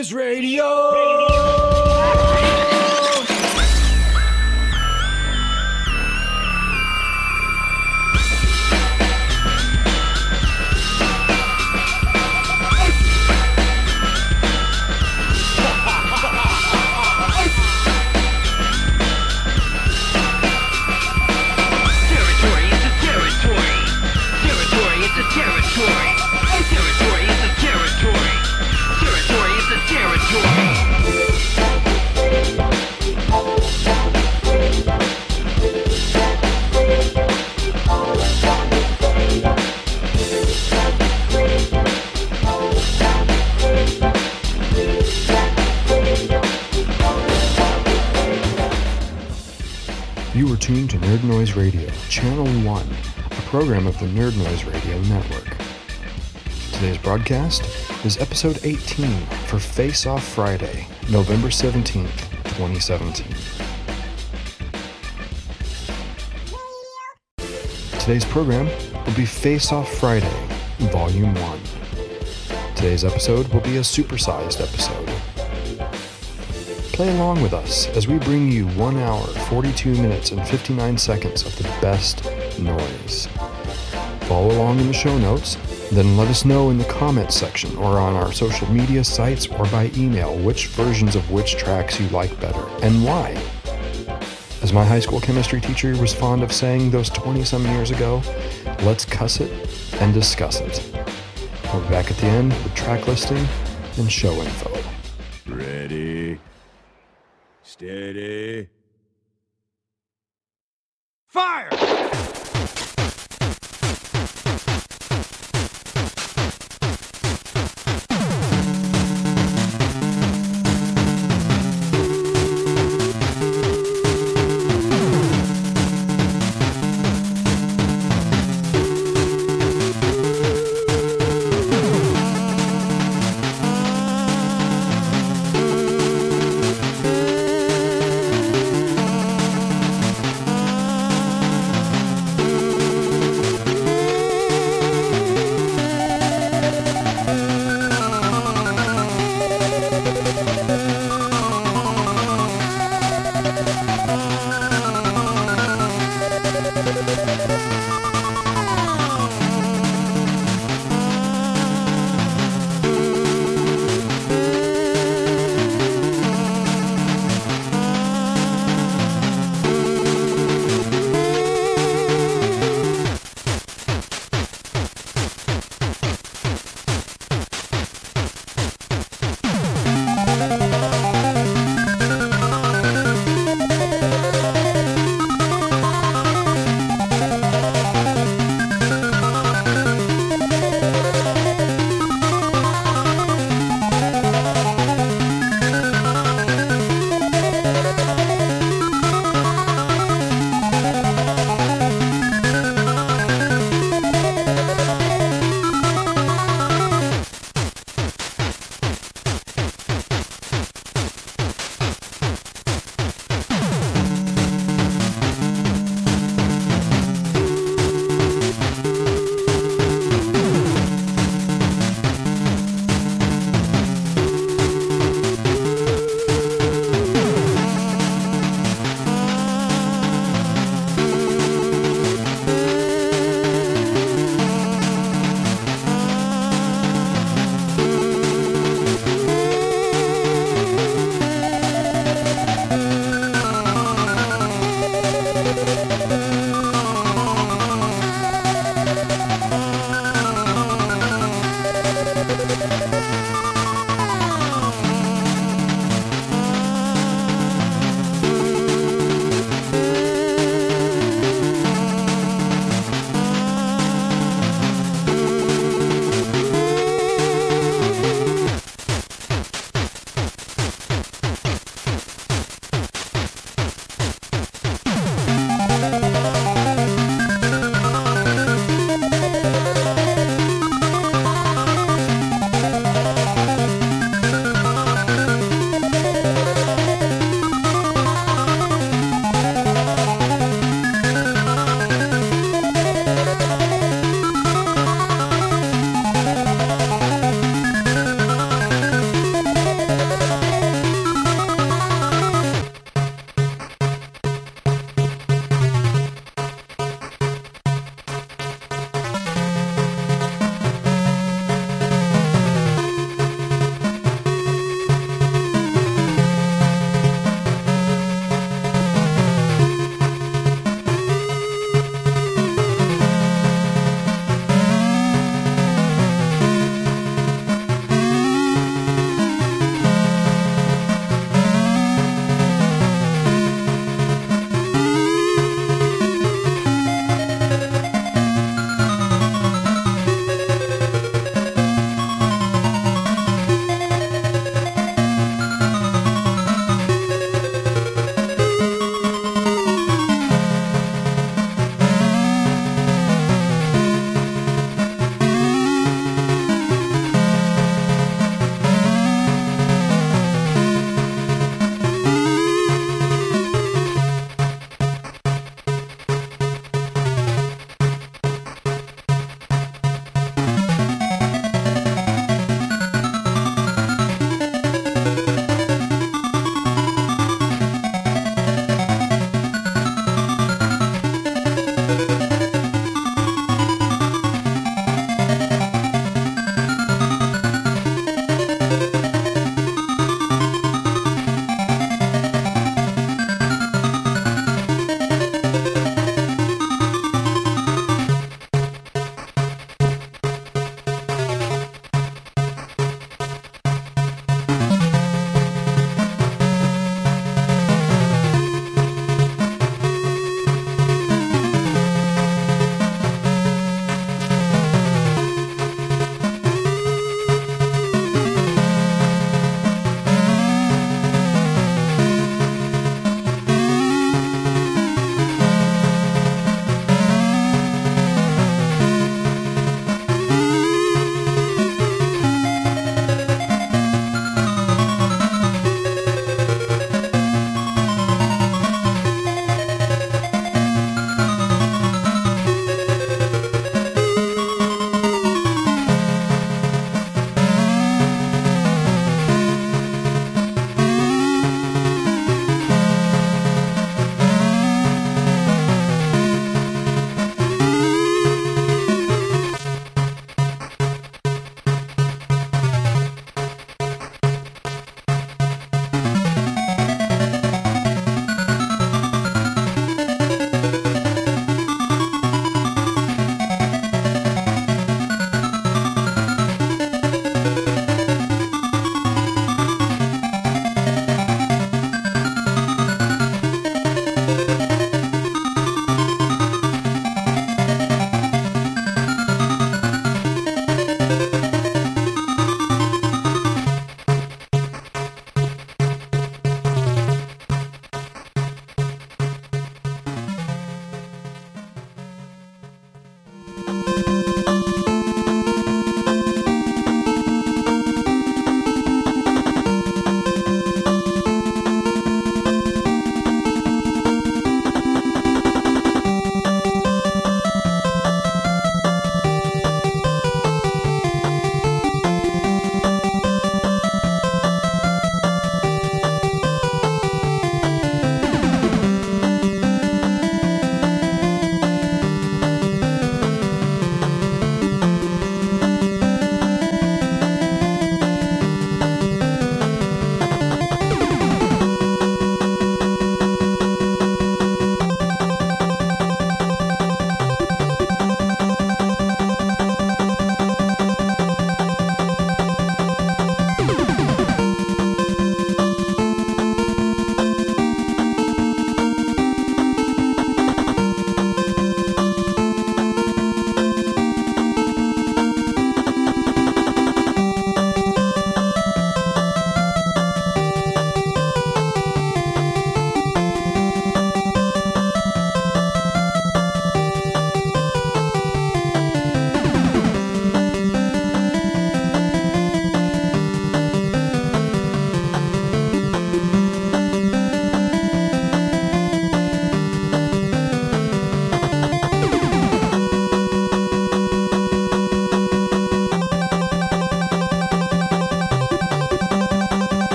Noise the Nerd Noise Radio Network. Today's broadcast is episode 18 for Face Off Friday, November 17th, 2017. Today's program will be Face Off Friday, Volume 1. Today's episode will be a supersized episode. Play along with us as we bring you 1 hour, 42 minutes, and 59 seconds of the best noise. Along in the show notes, then let us know in the comments section or on our social media sites or by email which versions of which tracks you like better and why. As my high school chemistry teacher was fond of saying those 20 some years ago, let's cuss it and discuss it. We'll be back at the end with track listing and show info.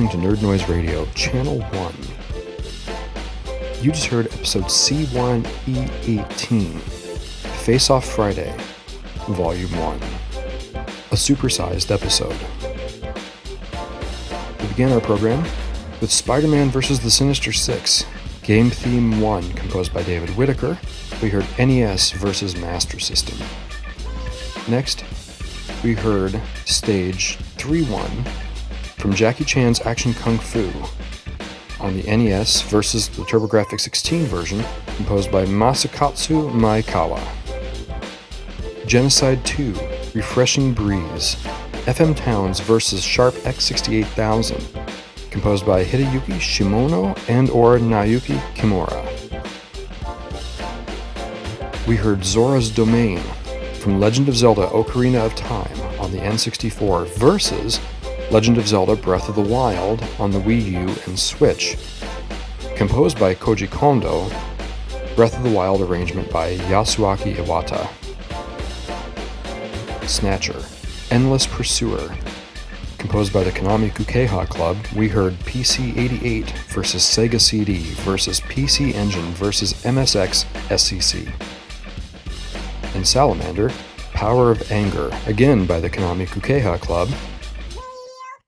listening to Nerd Noise Radio, Channel 1. You just heard episode C1E18, Face Off Friday, Volume 1, a supersized episode. We began our program with Spider Man vs. the Sinister Six, Game Theme 1, composed by David Whitaker. We heard NES vs. Master System. Next, we heard Stage 3 1 from Jackie Chan's Action Kung Fu on the NES versus the TurboGrafx 16 version, composed by Masakatsu Maekawa. Genocide 2 Refreshing Breeze FM Towns versus Sharp X68000, composed by Hideyuki Shimono and or Naoki Kimura. We heard Zora's Domain from Legend of Zelda Ocarina of Time on the N64 versus Legend of Zelda Breath of the Wild on the Wii U and Switch. Composed by Koji Kondo, Breath of the Wild arrangement by Yasuaki Iwata. Snatcher, Endless Pursuer. Composed by the Konami Kukeiha Club, we heard PC 88 versus Sega CD versus PC Engine versus MSX SCC. And Salamander, Power of Anger, again by the Konami Kukeiha Club,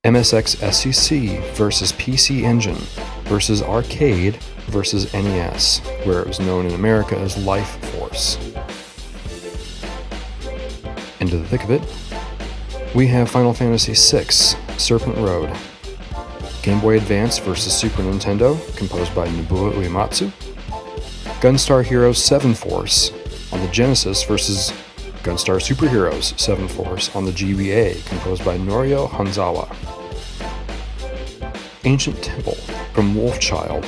MSX SCC versus PC Engine versus Arcade versus NES, where it was known in America as Life Force. Into the thick of it, we have Final Fantasy VI Serpent Road, Game Boy Advance versus Super Nintendo, composed by Nobuo Uematsu, Gunstar Heroes 7 Force on the Genesis versus Gunstar Superheroes 7 Force on the GBA, composed by Norio Hanzawa. Ancient Temple from Wolfchild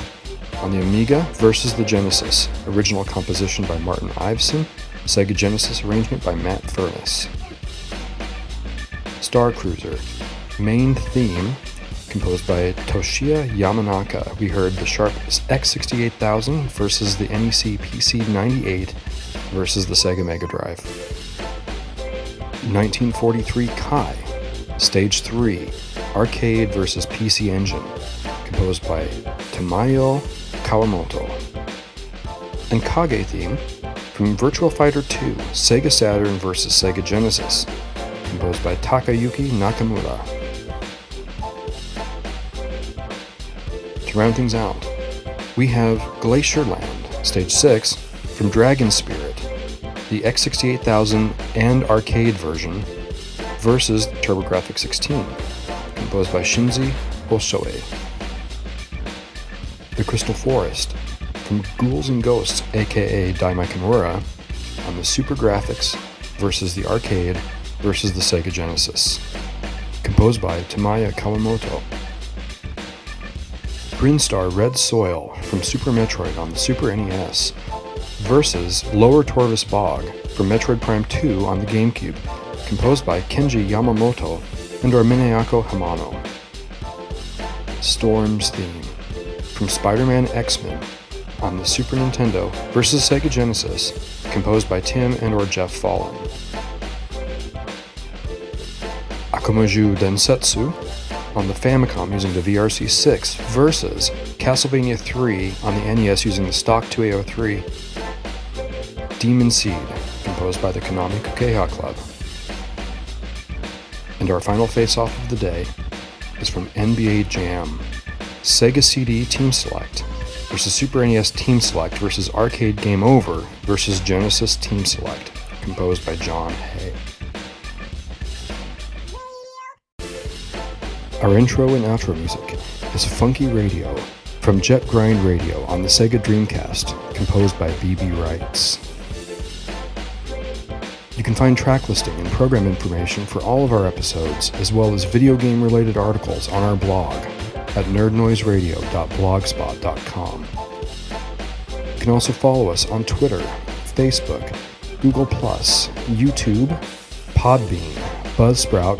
on the Amiga versus the Genesis, original composition by Martin Iveson, Sega Genesis arrangement by Matt Furniss. Star Cruiser, main theme, composed by Toshiya Yamanaka. We heard the Sharp X68000 versus the NEC PC98 versus the Sega Mega Drive. 1943 Kai, Stage 3, Arcade versus PC Engine, composed by Tamayo Kawamoto. And Kage theme from Virtua Fighter 2, Sega Saturn versus Sega Genesis, composed by Takayuki Nakamura. To round things out, we have Glacier Land, Stage 6, from Dragon Spirit, the X68000 and arcade version, versus TurboGrafx 16, composed by Shinji Hosoe. The Crystal Forest, from Ghouls and Ghosts, aka Daimai on the SuperGrafx versus the arcade versus the Sega Genesis, composed by Tamayo Kawamoto. Green Star Red Soil from Super Metroid on the Super NES versus Lower Torvus Bog from Metroid Prime 2 on the GameCube, composed by Kenji Yamamoto and Minayako Hamano. Storm's theme from Spider-Man X-Men on the Super Nintendo versus Sega Genesis, composed by Tim and or Jeff Follin. Akumajou Densetsu on the Famicom using the VRC6 versus Castlevania 3 on the NES using the stock 2A03. Demon Seed, composed by the Konami Kukeiha Club. And our final face-off of the day is from NBA Jam. Sega CD Team Select versus Super NES Team Select versus Arcade Game Over versus Genesis Team Select, composed by Jon Hey. Our intro and outro music is Funky Radio from Jet Grind Radio on the Sega Dreamcast, composed by BB Rights. You can find track listing and program information for all of our episodes, as well as video game related articles on our blog at nerdnoiseradio.blogspot.com. You can also follow us on Twitter, Facebook, Google, YouTube, Podbean, Buzzsprout,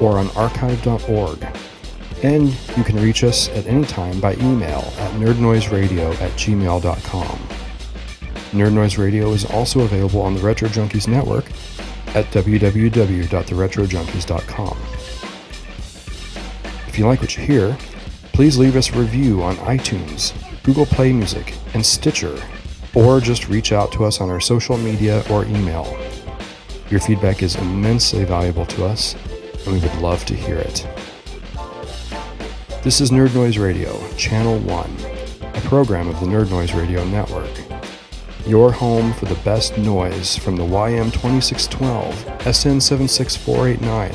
or on archive.org. And you can reach us at any time by email at nerdnoiseradio at gmail.com. Nerd Noise Radio is also available on the Retro Junkies network at www.theretrojunkies.com. If you like what you hear, please leave us a review on iTunes, Google Play Music, and Stitcher, or just reach out to us on our social media or email. Your feedback is immensely valuable to us, and we would love to hear it. This is Nerd Noise Radio, Channel 1, a program of the Nerd Noise Radio Network. Your home for the best noise from the YM2612, SN76489,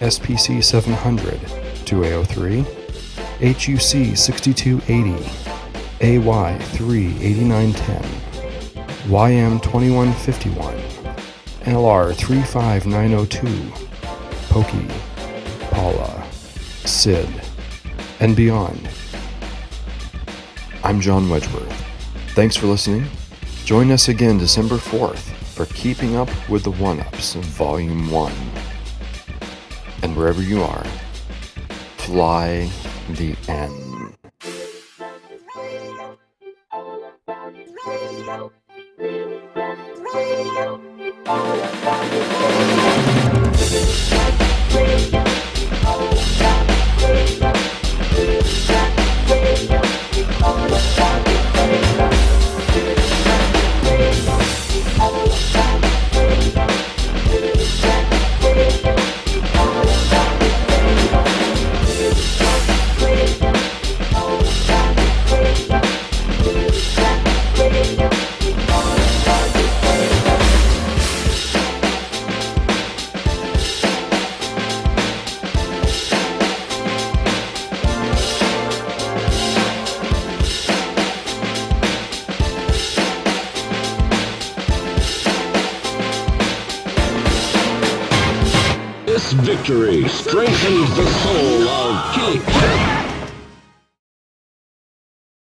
SPC 700, 2A03, HUC 6280, AY 38910, YM 2151, LR 35902, Pokey, Paula, Sid, and beyond. I'm John Wedgeworth. Thanks for listening. Join us again December 4th for Keeping Up with the One Ups, Volume 1. And wherever you are, fly the N. This victory strengthens